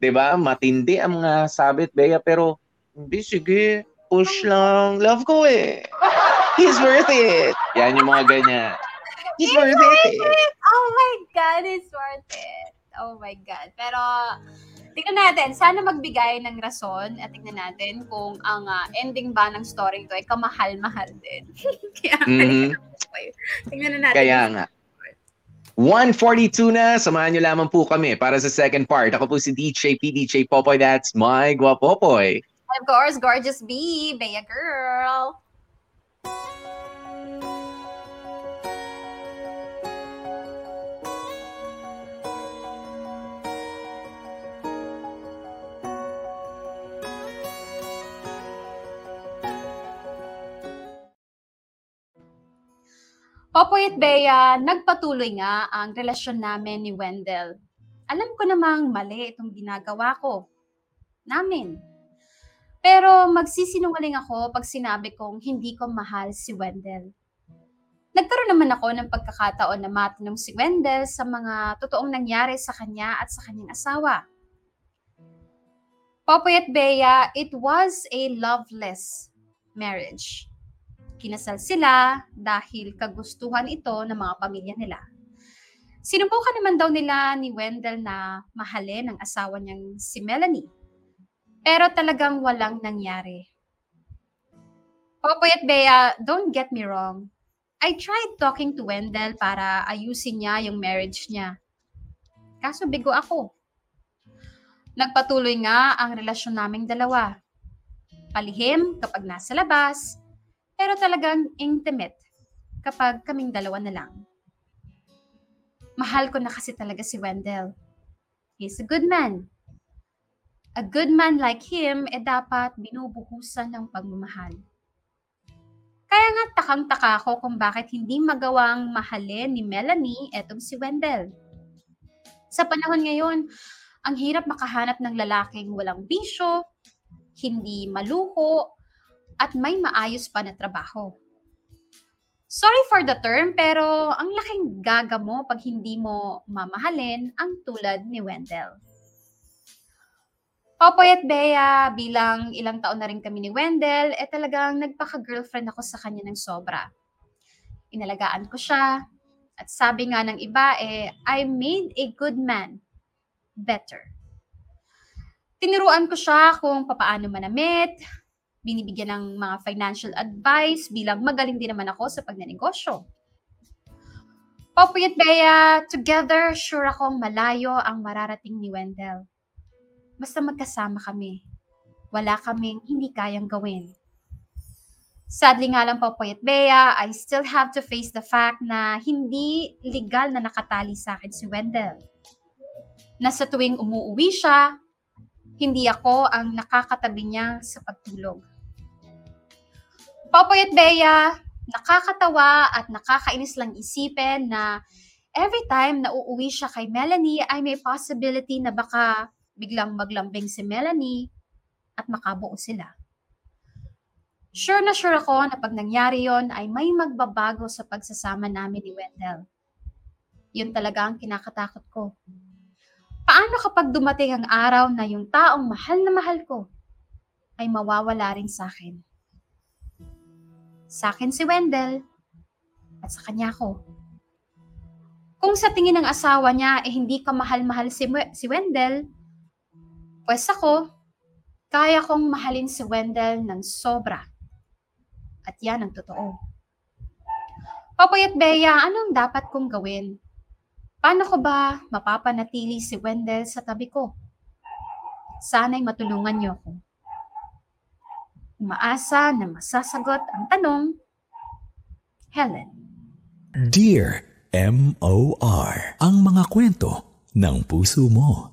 'di ba? Matindi ang mga sabit, Bea, pero hindi sige, push lang. Love ko eh. He's worth it. Yan yung mga ganyan. He's worth it. eh. Oh my God, it's worth it. Oh my God. Pero, tingnan natin. Sana magbigay ng rason at tingnan natin kung ang ah, ending ba ng story to ay kamahal-mahal din. Kaya, Mhm. tingnan na natin. Kaya nga. 142 na, samahan nyo lamang po kami para sa second part. Ako po si DJ PDJ Popoy, that's my Guapopoy. And of course, Gorgeous B, Bea Girl. Popoy at Bea, nagpatuloy nga ang relasyon namin ni Wendell. Alam ko namang mali itong ginagawa ko. Namin. Pero magsisinungaling ako pag sinabi kong hindi ko mahal si Wendell. Nagkaroon naman ako ng pagkakataon na matanong si Wendell sa mga totoong nangyari sa kanya at sa kanyang asawa. Popoy at Bea, it was a loveless marriage. Kinasal sila dahil kagustuhan ito ng mga pamilya nila. Sinubukan naman daw nila ni Wendell na mahalin ang asawa niyang si Melanie. Pero talagang walang nangyari. Popoy at Bea, don't get me wrong. I tried talking to Wendell para ayusin niya yung marriage niya. Kaso bigo ako. Nagpatuloy nga ang relasyon naming dalawa. Palihim kapag nasa labas, pero talagang intimate kapag kaming dalawa na lang. Mahal ko na kasi talaga si Wendell. He's a good man. A good man like him, eh dapat binubuhusan ng pagmamahal. Kaya nga takang-taka ako kung bakit hindi magawang mahalin ni Melanie etong si Wendell. Sa panahon ngayon, ang hirap makahanap ng lalaking walang bisyo, hindi maluho, at may maayos pa na trabaho. Sorry for the term, pero ang laking gaga mo pag hindi mo mamahalin ang tulad ni Wendell. Popoy at Bea, bilang ilang taon na rin kami ni Wendell, eh talagang nagpaka-girlfriend ako sa kanya ng sobra. Inalagaan ko siya, at sabi nga ng iba, eh, I made a good man better. Tinuruan ko siya kung papaano manamit, binibigyan ng mga financial advice bilang magaling din naman ako sa pagnenegosyo. Popoy at Bea, together, sure akong malayo ang mararating ni Wendell. Basta magkasama kami. Wala kaming hindi kayang gawin. Sadly nga lang po, Poy at Bea, I still have to face the fact na hindi legal na nakatali sa akin si Wendell. Na sa tuwing umuwi siya, hindi ako ang nakakatabi niya sa pagtulog. Popoy at Bea, nakakatawa at nakakainis lang isipin na every time na uuwi siya kay Melanie ay may possibility na baka biglang maglambing si Melanie at makabuo sila. Sure na sure ako na pag nangyari yon ay may magbabago sa pagsasama namin ni Wendell. Yun talaga ang kinakatakot ko. Paano kapag dumating ang araw na yung taong mahal na mahal ko ay mawawala rin sa akin? Sa akin si Wendell at sa kanya ko. Kung sa tingin ng asawa niya eh hindi ka mahal-mahal si, si Wendell, Pwes ako, kaya kong mahalin si Wendell ng sobra. At yan ang totoo. Papoy at Bea, anong dapat kong gawin? Paano ko ba mapapanatili si Wendell sa tabi ko? Sana'y matulungan niyo ako. Umaasa na masasagot ang tanong, Helen. Dear M.O.R. Ang mga kwento ng puso mo.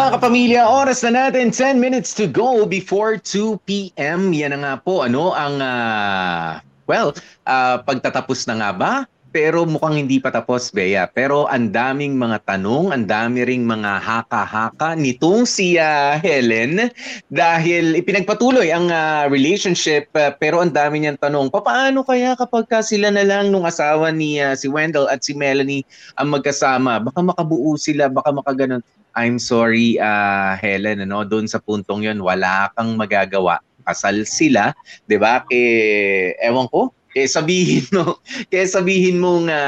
Mga kapamilya, oras na natin 10 minutes to go before 2 p.m. Yan na nga po ano ang ah, well, ah, pagtatapos na nga ba? Pero mukhang hindi pa tapos, Bea. Pero ang daming mga tanong, ang dami ring mga haka-haka nitong si ah, Helen dahil ipinagpatuloy ang ah, relationship ah, pero ang dami niyang tanong, paano kaya kapag ka sila na lang nung asawa ni ah, si Wendell at si Melanie ang magkasama? Baka makabuo sila, baka makaganon. I'm sorry, uh, Helen, ano, doon sa puntong yon wala kang magagawa. Kasal sila, 'di ba? Eh ewan ko, eh sabihin mo, kaya sabihin mo nga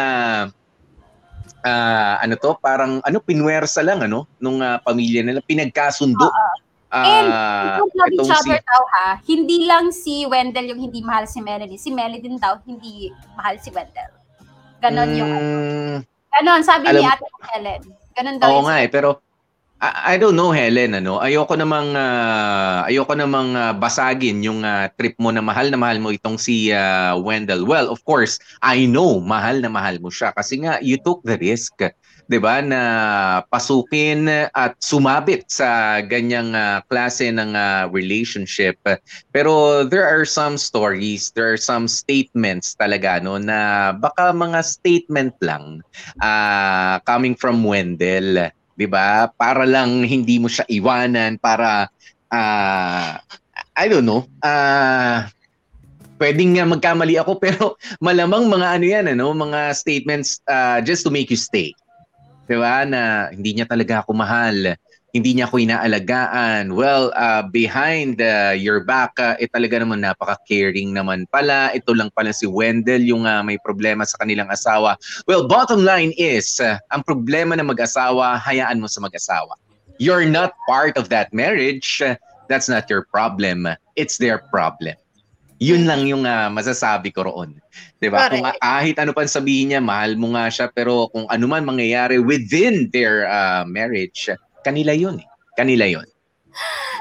ah, ano to, parang ano pinwersa lang ano nung ah, pamilya nila pinagkasundo. And Ah, Don't love each si other daw ha. Hindi lang si Wendell yung hindi mahal si Melanie. Si Melanie din daw hindi mahal si Wendell. Ganon yung Mm, Ganon, sabi ni Alam- Ate Helen. Ganon daw Oo nga eh, pero I, I don't know Helen ano. Ayoko namang ah, ayoko namang ah, basagin yung ah, trip mo na mahal na mahal mo itong si ah, Wendell. Well, of course, I know mahal na mahal mo siya kasi nga you took the risk. 'di ba na pasukin at sumabit sa ganyang ah, klase ng ah, relationship. Pero there are some stories, there are some statements talaga no na baka mga statement lang ah, coming from Wendell 'di ba? Para lang hindi mo siya iwanan para ah, I don't know. Ah pwedeng nga magkamali ako pero malamang mga ano yan ano, mga statements ah, just to make you stay. 'Di ba? Na hindi niya talaga ako mahal. Hindi niya ako inaalagaan. Well, ah, behind ah, your back, ah, eh talaga naman napaka-caring naman pala. Ito lang pala si Wendell yung ah, may problema sa kanilang asawa. Well, bottom line is, uh, ang problema ng mag-asawa, hayaan mo sa mag-asawa. You're not part of that marriage. Uh, That's not your problem. It's their problem. Yun lang yung uh, masasabi ko roon. 'Di ba? Kung kahit ano pa sabihin niya, mahal mo nga siya, pero kung ano man mangyayari within their uh, marriage, kanila yun eh. Kanila yun.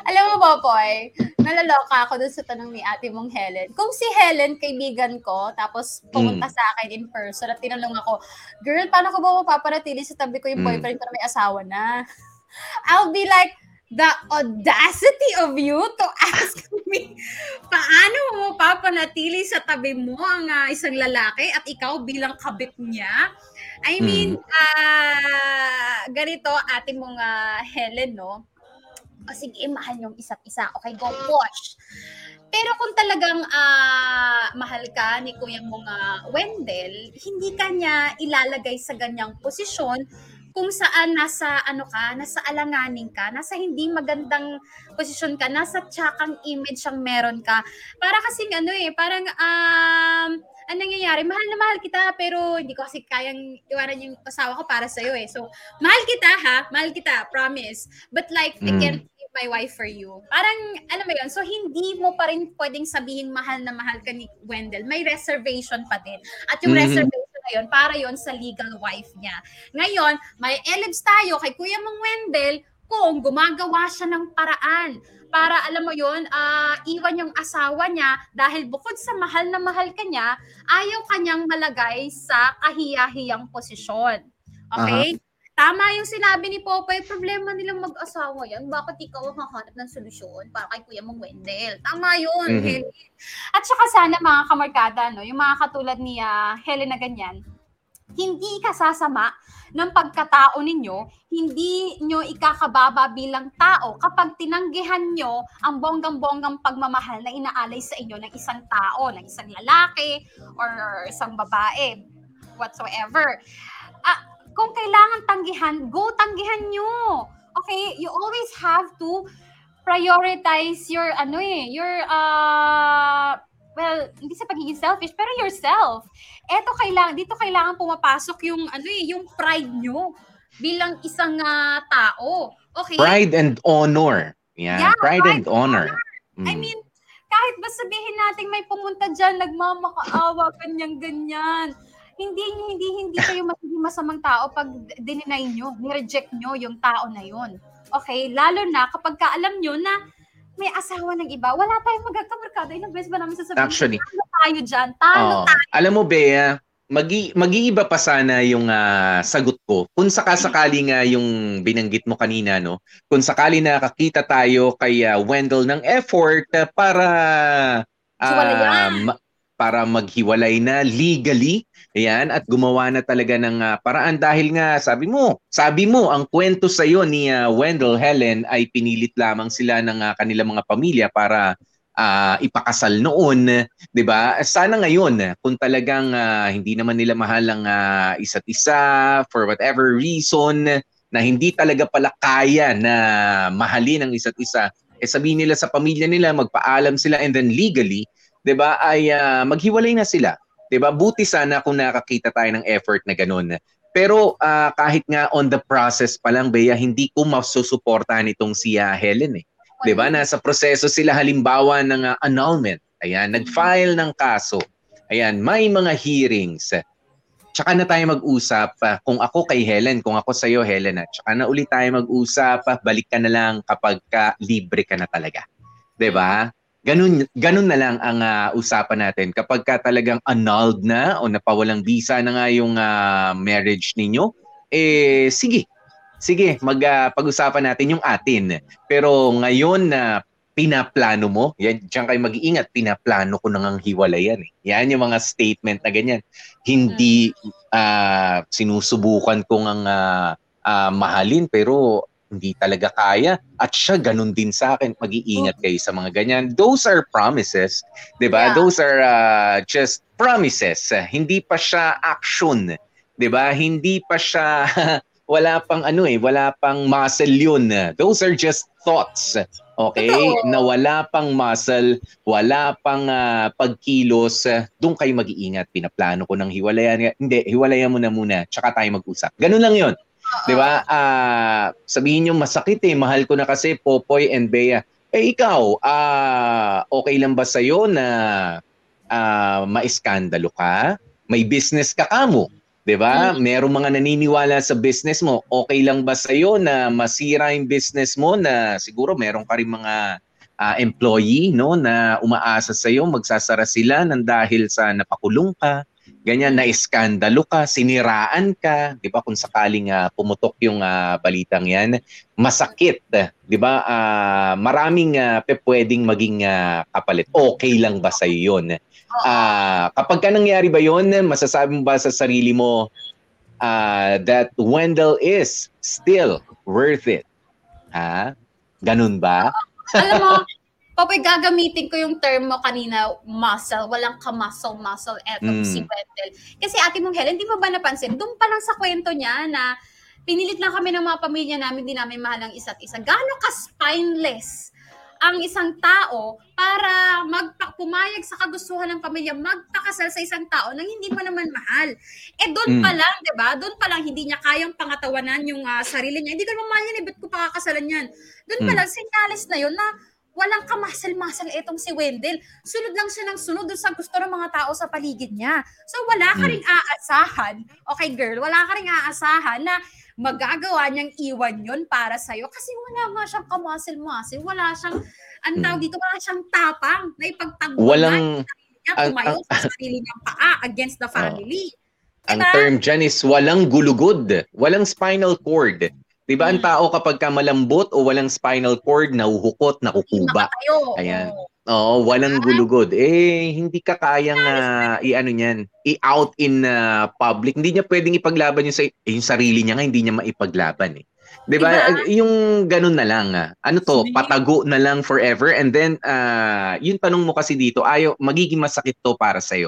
Alam mo ba, Poy, nalaloka ako dun sa tanong ni ate mong Helen. Kung si Helen, kaibigan ko, tapos pumunta Mm. sa akin in person at tinanong ako, girl, paano ko ba mapapanatili sa tabi ko yung Mm. boyfriend ko na may asawa na? I'll be like, the audacity of you to ask me, paano mo mapapanatili sa tabi mo ang ah, isang lalaki at ikaw bilang kabit niya? I mean, ah ganito, ate mong Helen, no? O sige, mahal yung isa't isa. Okay, go push. Pero kung talagang ah, mahal ka ni Kuya mong ah, Wendell, hindi ka niya ilalagay sa ganyang posisyon kung saan nasa ano ka, nasa alanganin ka, nasa hindi magandang posisyon ka, nasa tsakang image ang meron ka. Para kasing ano eh, parang um, ang nangyayari, mahal na mahal kita pero hindi ko kasi kayang iwanan yung asawa ko para sa'yo eh. So, mahal kita ha, mahal kita, promise. But like, I Mm. can't leave my wife for you. Parang, alam mo yun, so hindi mo pa rin pwedeng sabihin mahal na mahal ka ni Wendell. May reservation pa din. At yung Mhm. reservation na yun, para yon sa legal wife niya. Ngayon, may elibs tayo kay Kuya Mang Wendell kung gumagawa siya ng paraan para alam mo yon ah iwan yung asawa niya dahil bukod sa mahal na mahal ka niya, ayaw kanyang malagay sa kahiya-hiyang posisyon. Okay? Tama yung sinabi ni Popoy, problema nilang mag-asawa yan. Bakit ikaw ang hahanap ng solusyon para kay Kuya Mang Wendell? Tama yun, Mhm. Helen. At saka sana mga kamarkada, no, yung mga katulad ni ah, Helen na ganyan, hindi ka sasama ng pagkatao ninyo, hindi nyo ikakababa bilang tao kapag tinanggihan nyo ang bonggang-bonggang pagmamahal na inaalay sa inyo ng isang tao, ng isang lalaki or isang babae, whatsoever. Ah, kung kailangan tanggihan, go tanggihan nyo. Okay? You always have to prioritize your ano eh, your uh well, hindi sa pagiging selfish, pero yourself. Eto kailangan dito kailangan pumapasok yung ano eh, yung pride nyo bilang isang ah, tao. Okay? Pride and honor. Yan, Yeah, pride, pride and honor. I Mm. mean, kahit ba sabihin natin may pumunta dyan, nagmamakaawa, ganyan-ganyan. Hindi, hindi, hindi kayo magiging masamang tao pag dininay nyo, nireject nyo yung tao na yun. Okay? Lalo na kapag ka alam nyo na may asawa ng iba, wala tayong magkakamarkada. Ilang beses ba namin sasabihin, Actually, talo tayo dyan, talo Oo. alam mo, Bea, magi mag-iiba pa sana yung ah, sagot ko. Kung sakasakali nga yung binanggit mo kanina, no? Kung sakali nakakita tayo kay ah, Wendell ng effort ah, para Hiwalayan. ma- para maghiwalay na legally, ayan, at gumawa na talaga ng ah, paraan dahil nga sabi mo, sabi mo ang kwento sa iyo ni ah, Wendell Helen ay pinilit lamang sila ng ah, kanilang mga pamilya para ah, ipakasal noon 'di ba? Sana ngayon kung talagang ah, hindi naman nila mahal ang ah, isa't isa for whatever reason na hindi talaga pala kaya na mahalin ang isa't isa, eh sabihin nila sa pamilya nila, magpaalam sila and then legally, 'di ba? Ay ah, maghiwalay na sila. 'Di ba? Buti sana kung nakakita tayo ng effort na ganun. Pero ah, kahit nga on the process pa lang, Bea, hindi ko masusuportahan itong si ah, Helen eh. 'Di ba? Nasa proseso sila halimbawa ng ah, annulment. Ayan, nag-file ng kaso. Ayan, may mga hearings. Tsaka na tayo mag-usap. ah, Kung ako kay Helen, kung ako sa iyo Helen, at tsaka na ulit tayo mag-usap. ah, Balik ka na lang kapag ka libre ka na talaga. 'Di ba? Ganun, ganun na lang ang ah, usapan natin. Kapag ka talagang annulled na o napawalang visa na nga yung ah, marriage ninyo, eh sige. Sige, mag ah, pag-usapan natin yung atin. Pero ngayon na pinaplano mo, yan, diyan kayo mag-iingat, pinaplano ko nang hiwalayan. Eh. Yan yung mga statement na ganyan. Hindi ah, sinusubukan kong ang ah, ah, mahalin pero hindi talaga kaya. At siya ganun din sa akin. Mag-iingat kayo sa mga ganyan. Those are promises. 'di ba? Yeah. Those are ah, just promises. Hindi pa siya action. 'di ba? Hindi pa siya wala pang ano eh, wala pang muscle yun. Those are just thoughts. Okay? Totoo. Na wala pang muscle, wala pang ah, pagkilos. Doon kayo mag-iingat. Pinaplano ko ng hiwalayan. Hindi, hiwalayan mo na muna. Tsaka tayo mag-usap. Ganun lang yun. Di ba? Ah, sabihin nyo masakit eh. Mahal ko na kasi Popoy and Bea. Eh ikaw, ah, okay lang ba sa'yo na ah, maiskandalo ka? May business ka kamo? 'di ba? Merong mga naniniwala sa business mo. Okay lang ba sa na masira yung business mo na siguro meron ka rin mga ah, employee no na umaasa sa iyo, magsasara sila nang dahil sa napakulong ka, ganyan na iskandalo ka, siniraan ka, 'di ba? Kung sakaling ah, pumutok yung ah, balitang 'yan, masakit, 'di ba? Ah, maraming ah, pe pwedeng maging ah, kapalit. Okay lang ba sa 'yon? Ah, kapag ka nangyari ba 'yon, masasabi mo ba sa sarili mo ah, that Wendell is still worth it? Ha? Ganun ba? Alam mo, Papoy, gagamitin ko yung term mo kanina, muscle. Walang ka-muscle-muscle etong Mm. si Wendell. Kasi ate mong Helen, di mo ba napansin? Doon pa lang sa kwento niya na pinilit lang kami ng mga pamilya namin, di namin mahal ang isa't isa. Gaano ka-spineless ang isang tao para magpa- pumayag sa kagustuhan ng pamilya, magpakasal sa isang tao nang hindi mo naman mahal. Eh doon Mm. pa lang, 'di ba? Doon pa lang hindi niya kayang pangatawanan yung ah, sarili niya. Hindi ko naman mahal yan, eh, ba't ko pakakasalan yan? Doon pa Mm. lang, senyales na yun na walang kamasal-masal itong si Wendell. Sunod lang siya ng sunod sa gusto ng mga tao sa paligid niya. So wala ka Mm. ring aasahan, okay girl, wala ka ring aasahan na magagawa niyang iwan yon para sa'yo kasi wala nga siyang kamasal-masal, wala siyang, ang tawag Mm. dito, wala siyang tapang na ipagtanggol Walang niya ang- tumayo sa sarili niyang paa against the family. ang Diba? term dyan is walang gulugod, walang spinal cord. 'Di ba ang Mm. tao kapag ka malambot o walang spinal cord, nahuhukot, nakukuba. Ayan. Oo. Walang gulugod. Eh, hindi ka kayang ah, i-ano niyan, i-out in ah, public. Hindi niya pwedeng ipaglaban yung, sa, eh, yung sarili niya nga, hindi niya maipaglaban eh. 'Di ba? Diba? Yung ganun na lang. ah. Ano to, patago na lang forever and then ah, yung tanong mo kasi dito, ayo magiging masakit to para sa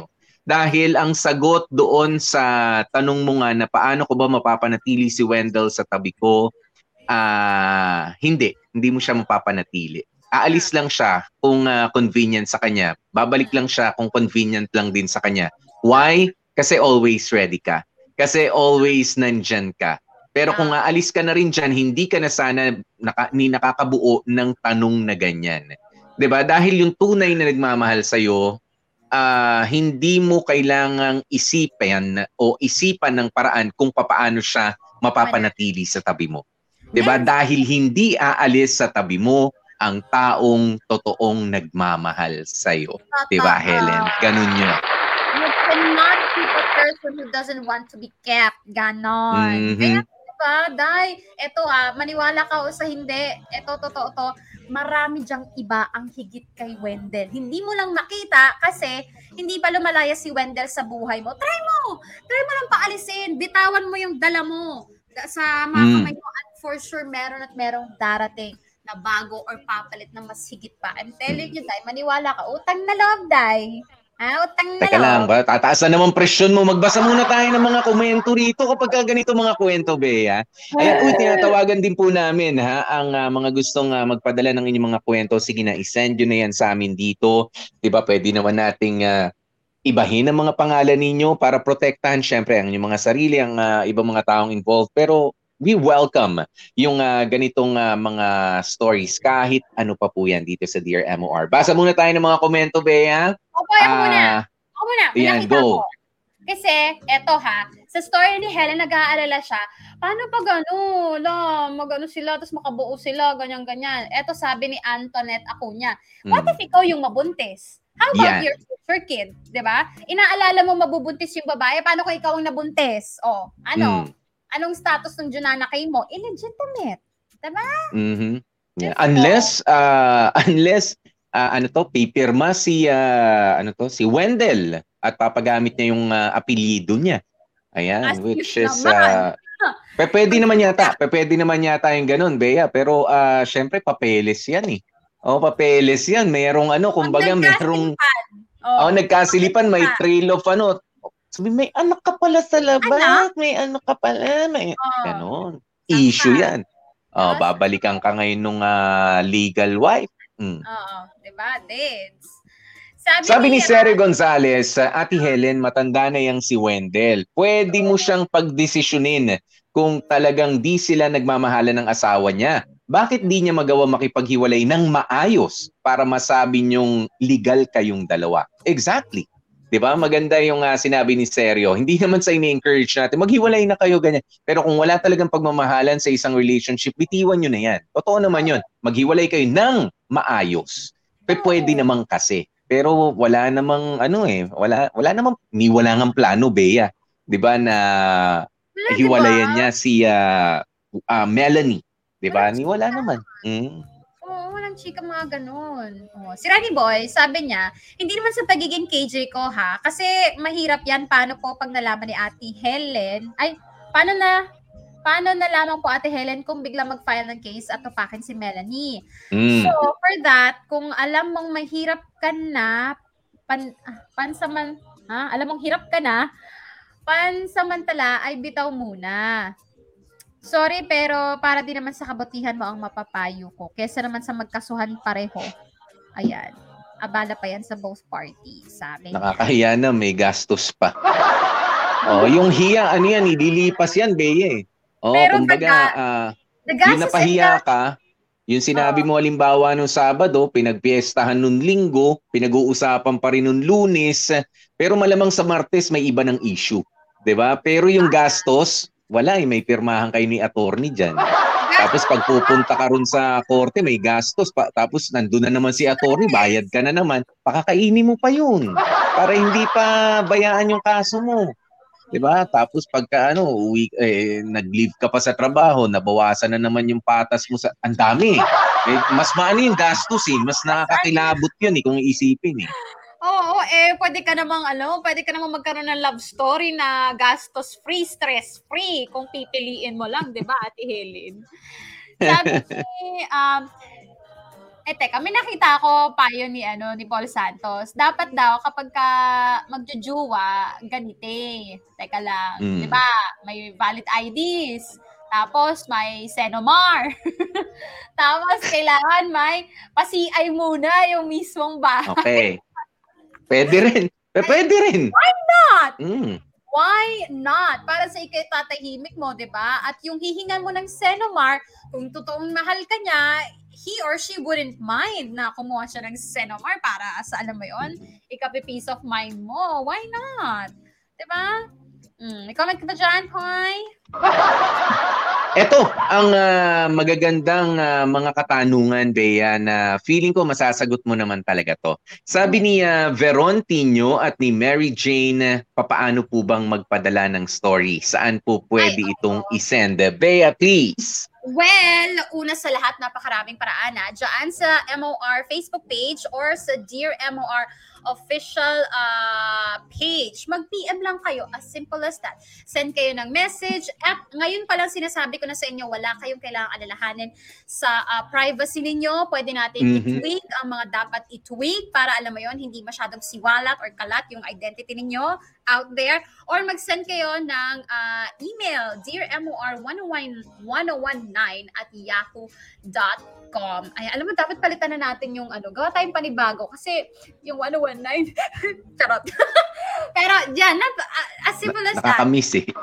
Dahil ang sagot doon sa tanong mo nga na paano ko ba mapapanatili si Wendell sa tabi ko, ah hindi, hindi mo siya mapapanatili. Aalis lang siya kung ah, convenient sa kanya. Babalik lang siya kung convenient lang din sa kanya. Why? Kasi always ready ka. Kasi always nandyan ka. Pero kung aalis ka na rin dyan, hindi ka na sana naka, ni nakakabuo ng tanong na ganyan. 'Di ba? Dahil yung tunay na nagmamahal sa'yo, ah, hindi mo kailangang isipan o isipan ng paraan kung papaano siya mapapanatili sa tabi mo. 'Di ba? Dahil hindi aalis sa tabi mo ang taong totoong nagmamahal sa iyo. 'Di ba, Helen? Ganun 'yun. You cannot keep a person who doesn't want to be kept. Ganon. Mhm. Kaya, diba, Day, eto ah, maniwala ka o sa hindi, eto, totoo to, marami dyang iba ang higit kay Wendell. Hindi mo lang makita kasi hindi pa lumalaya si Wendell sa buhay mo. Try mo! Try mo lang paalisin. Bitawan mo yung dala mo sa mga Mm. kamay mo at for sure meron at merong darating na bago or papalit na mas higit pa. I'm telling you, Day, maniwala ka. Utang na loob, Day. Ah, utang na Teka lang, loob. ba? Tataas na naman presyon mo. Magbasa muna tayo ng mga komento rito kapag ka ganito mga kwento, Bea. Ayan, uy, tinatawagan din po namin ha, ang ah, mga gustong ah, magpadala ng inyong mga kwento. Sige na, isend nyo na yan sa amin dito. Di ba, pwede naman nating ah, ibahin ang mga pangalan ninyo para protektahan syempre ang inyong mga sarili, ang ah, ibang mga taong involved. Pero we welcome yung ah, ganitong ah, mga stories kahit ano pa po yan dito sa Dear MOR. Basa muna tayo ng mga komento, Bea. Opo, ako muna. Ah, Ako muna. May nakita go. ko. Kasi, eto ha, sa story ni Helen, nag-aalala siya, paano pag ano, la, magano sila, tapos makabuo sila, ganyan-ganyan. Eto sabi ni Antoinette Acuña, what mm, if ikaw yung mabuntis? How about Yan. your future kid? ba? Inaalala mo mabubuntis yung babae, paano kung ikaw ang nabuntis? O, ano? mm. Anong status ng Junanakay mo? Illegitimate. Diba? Mhm. Yeah. Unless uh, unless uh, ano to pipirma si uh, ano to si Wendell at papagamit niya yung uh, apelyido niya. Ayan, As which is naman. uh, pe- pwede naman yata, pe- pwede naman yata yung ganun, Bea, pero uh, syempre papeles 'yan eh. Oh, papeles 'yan. Merong ano, kumbaga merong nagkasilipan. oh, nagkasilipan, may trail of ano. Sabi, may anak ka pala sa labas, may anak ka pala, may ganon. Saan Issue? 'yan. Oh, Tapos- babalikan ka ngayon nung ah, legal wife. Mm. Oo, 'di ba? Dates. Sabi, Sabi ni niya, Sere Gonzales, sa Ate Helen, matanda na yang si Wendell. Pwede mo siyang pagdesisyonin kung talagang di sila nagmamahalan ng asawa niya. Bakit di niya magawa makipaghiwalay ng maayos para masabi niyong legal kayong dalawa? Exactly. 'Di ba? Maganda yung ah, sinabi ni Sergio. Hindi naman sa ini-encourage natin, maghiwalay na kayo ganyan. Pero kung wala talagang pagmamahalan sa isang relationship, bitiwan nyo na yan. Totoo naman yun. Maghiwalay kayo ng maayos. P- pwede naman kasi. Pero wala namang ano eh, wala wala namang ni wala ngang plano Bea. 'Di ba na Wala, hiwalayan niya si ah, ah, Melanie, 'di ba? Ni wala naman. Mm. Oo, walang chika mga ganun. Oh, si Rani Boy, sabi niya, hindi naman sa pagiging KJ ko ha, kasi mahirap yan paano po pag nalaman ni Ate Helen, ay, paano na, paano nalaman po Ate Helen kung bigla mag-file ng case at tupakin si Melanie. Mm. So, for that, kung alam mong mahirap ka na, pan, ah, pansaman, ha? alam mong hirap ka na, pansamantala ay bitaw muna. Sorry, pero para din naman sa kabutihan mo ang mapapayo ko. Kesa naman sa magkasuhan pareho. Ayan. Abala pa yan sa both parties. Sabi. Nakakahiya na may gastos pa. oh, yung hiya ano yan, ililipas yan, Bea eh. Oh, Pero kumbaga, daga- ah, The yung napahiya ka, yung sinabi mo halimbawa nung Sabado, pinagpiestahan nung Linggo, pinag-uusapan pa rin nung Lunes, pero malamang sa Martes may iba ng issue. 'Di ba? Pero yung gastos, wala eh, may pirmahan kayo ni attorney diyan. Tapos pag pupunta ka ron sa korte, may gastos pa. Tapos nandun na naman si attorney, bayad ka na naman. Pakakainin mo pa yun. Para hindi pa bayaan yung kaso mo. 'Di ba? Tapos pagka ano, uwi, eh, nag-leave ka pa sa trabaho, nabawasan na naman yung patas mo sa... Ang dami. Eh, mas maano yung gastos eh. Mas nakakakilabot yun eh kung iisipin eh. Oo, eh, pwede ka namang, ano, pwede ka namang magkaroon ng love story na gastos free, stress free, kung pipiliin mo lang, di ba, Ate Helen? Sabi ni, um, eh, teka, may nakita ako payo ni, ano, ni Paul Santos. Dapat daw, kapag ka magjujuwa, ganite. Teka lang, Mm. di ba, may valid IDs. Tapos, may Senomar. Tapos, kailangan may pasi-ay muna yung mismong bahay. Okay. Pwede rin. Pwede rin. not? Mm. Why not? Para sa ikay tatahimik mo, di ba? At yung hihingan mo ng Senomar, kung totoong mahal ka niya, he or she wouldn't mind na kumuha siya ng Senomar para sa, alam mo yon ikapi peace of mind mo. Why not? Di ba? Mm, comment ka ba dyan, Hoy? Ito ang ah, magagandang ah, mga katanungan, Bea, na feeling ko masasagot mo naman talaga to. Sabi ni ah, Veron Tino at ni Mary Jane, papaano po bang magpadala ng story? Saan po pwede Ay, itong isend? Bea, please. Well, una sa lahat, napakaraming paraan na. Diyan sa MOR Facebook page or sa Dear MOR official uh, page. Mag-PM lang kayo. As simple as that. Send kayo ng message. At ngayon pa lang sinasabi ko na sa inyo, wala kayong kailangang alalahanin sa uh, privacy ninyo. Pwede natin Mhm. i-tweak ang mga dapat i-tweak para alam mo yon hindi masyadong siwalat or kalat yung identity ninyo out there. Or mag-send kayo ng uh, email, Dear MOR 1019 at yahoo.com. Ay, alam mo, dapat palitan na natin yung ano, gawa tayong panibago kasi yung 1019, charot. Pero yan, na, as simple as that. Nakakamiss eh.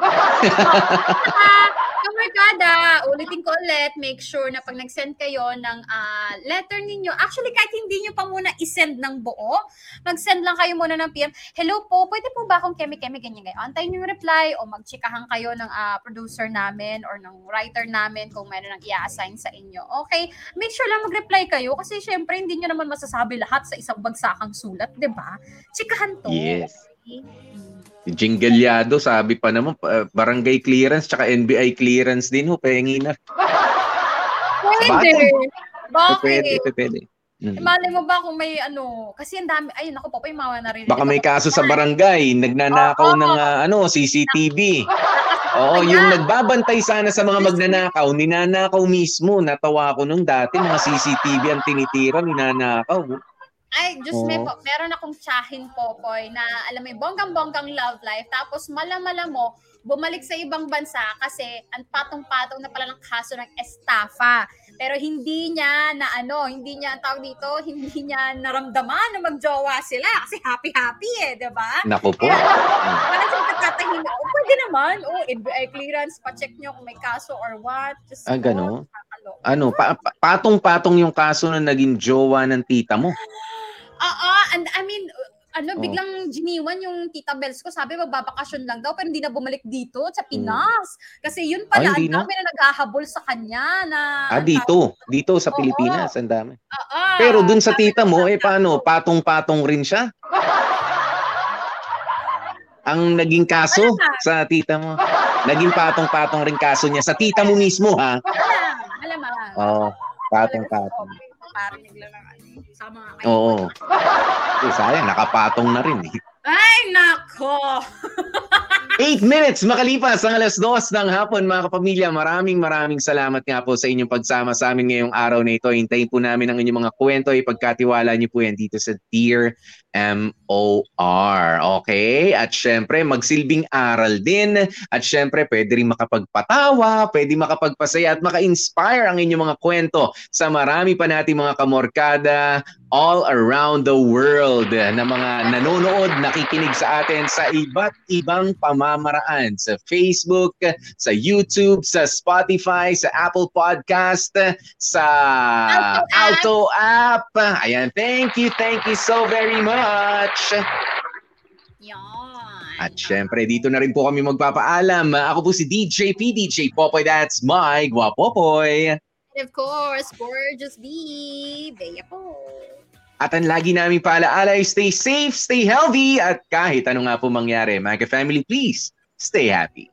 Kamarkada, ulitin ko ulit, make sure na pag nag-send kayo ng ah, letter ninyo, actually kahit hindi nyo pa muna isend ng buo, mag-send lang kayo muna ng PM, hello po, pwede po ba akong keme-keme ganyan ganyan? Antayin yung reply o magchikahan kayo ng ah, producer namin or ng writer namin kung meron nang i-assign sa inyo. Okay? Make sure lang mag-reply kayo kasi syempre hindi nyo naman masasabi lahat sa isang bagsakang sulat, di ba? Chikahan to. Yes. Okay? Si Jinggelyado, sabi pa naman, pa- barangay clearance tsaka NBI clearance din ho, pengi na. Pwede. Bakit? Pwede, pwede. Mm. Eh, malay mo ba kung may ano, kasi ang dami, ayun ako po, pa yung mga narinig. Baka may kaso sa barangay, nagnanakaw Oo. ng ah, ano, CCTV. Oo, yung nagbabantay sana sa mga magnanakaw, ninanakaw mismo. Natawa ko nung dati, mga CCTV ang tinitira, ninanakaw. Ay, Diyos me Oo. po, meron akong tsahin po, Poy, na alam mo, bonggang-bonggang love life, tapos malamala mo, bumalik sa ibang bansa kasi ang patong-patong na pala ng kaso ng estafa. Pero hindi niya na ano, hindi niya ang tawag dito, hindi niya naramdaman na magjowa sila kasi happy-happy eh, di ba? Naku po. Parang sa pagkatahimik, oh, pwede naman, oh, NBI clearance, pa-check nyo kung may kaso or what. Just, Ah, gano'n? Ano, pa- pa- patong-patong yung kaso na naging jowa ng tita mo. Oo, and I mean, ano, Oh. biglang giniwan yung tita Bells ko. Sabi, magbabakasyon lang daw, pero hindi na bumalik dito sa Pinas. Kasi yun pala, Hmm. Ay, hindi ang dami na naghahabol sa kanya na... Ah, dito. Dito sa Oo. Pilipinas. Ang dami. Ah, Pero dun sa tita mo, eh paano? Patong-patong rin siya? Ang naging kaso Malamang. sa tita mo. Naging patong-patong rin kaso niya sa tita mo mismo, ha? Malamang, malamang. Oo. Patong-patong. Parang lang ng ano, sa mga Oo. Eh, sayang, nakapatong na rin eh. Ay, nako! 8 minutes makalipas ang alas 2 ng hapon mga kapamilya. Maraming maraming salamat nga po sa inyong pagsama sa amin ngayong araw na ito. Hintayin po namin ang inyong mga kwento. Ipagkatiwala niyo po yan dito sa Dear M.O.R. Okay? At syempre, magsilbing aral din. At syempre, pwede rin makapagpatawa, pwede makapagpasaya at maka-inspire ang inyong mga kwento sa marami pa nating mga kamorkada all around the world na mga nanonood, nakikinig sa atin sa iba't ibang pamamaraan sa Facebook, sa YouTube, sa Spotify, sa Apple Podcast, sa Alto Alto App. Ayan, thank you, thank you so very much. Yan. At syempre, dito na rin po kami magpapaalam. Ako po si DJ P, DJ Popoy, that's my Guapopoy. And of course, gorgeous B. Bea po. At ang lagi namin paalaala ay stay safe, stay healthy, at kahit ano nga po mangyari, mga family please, stay happy.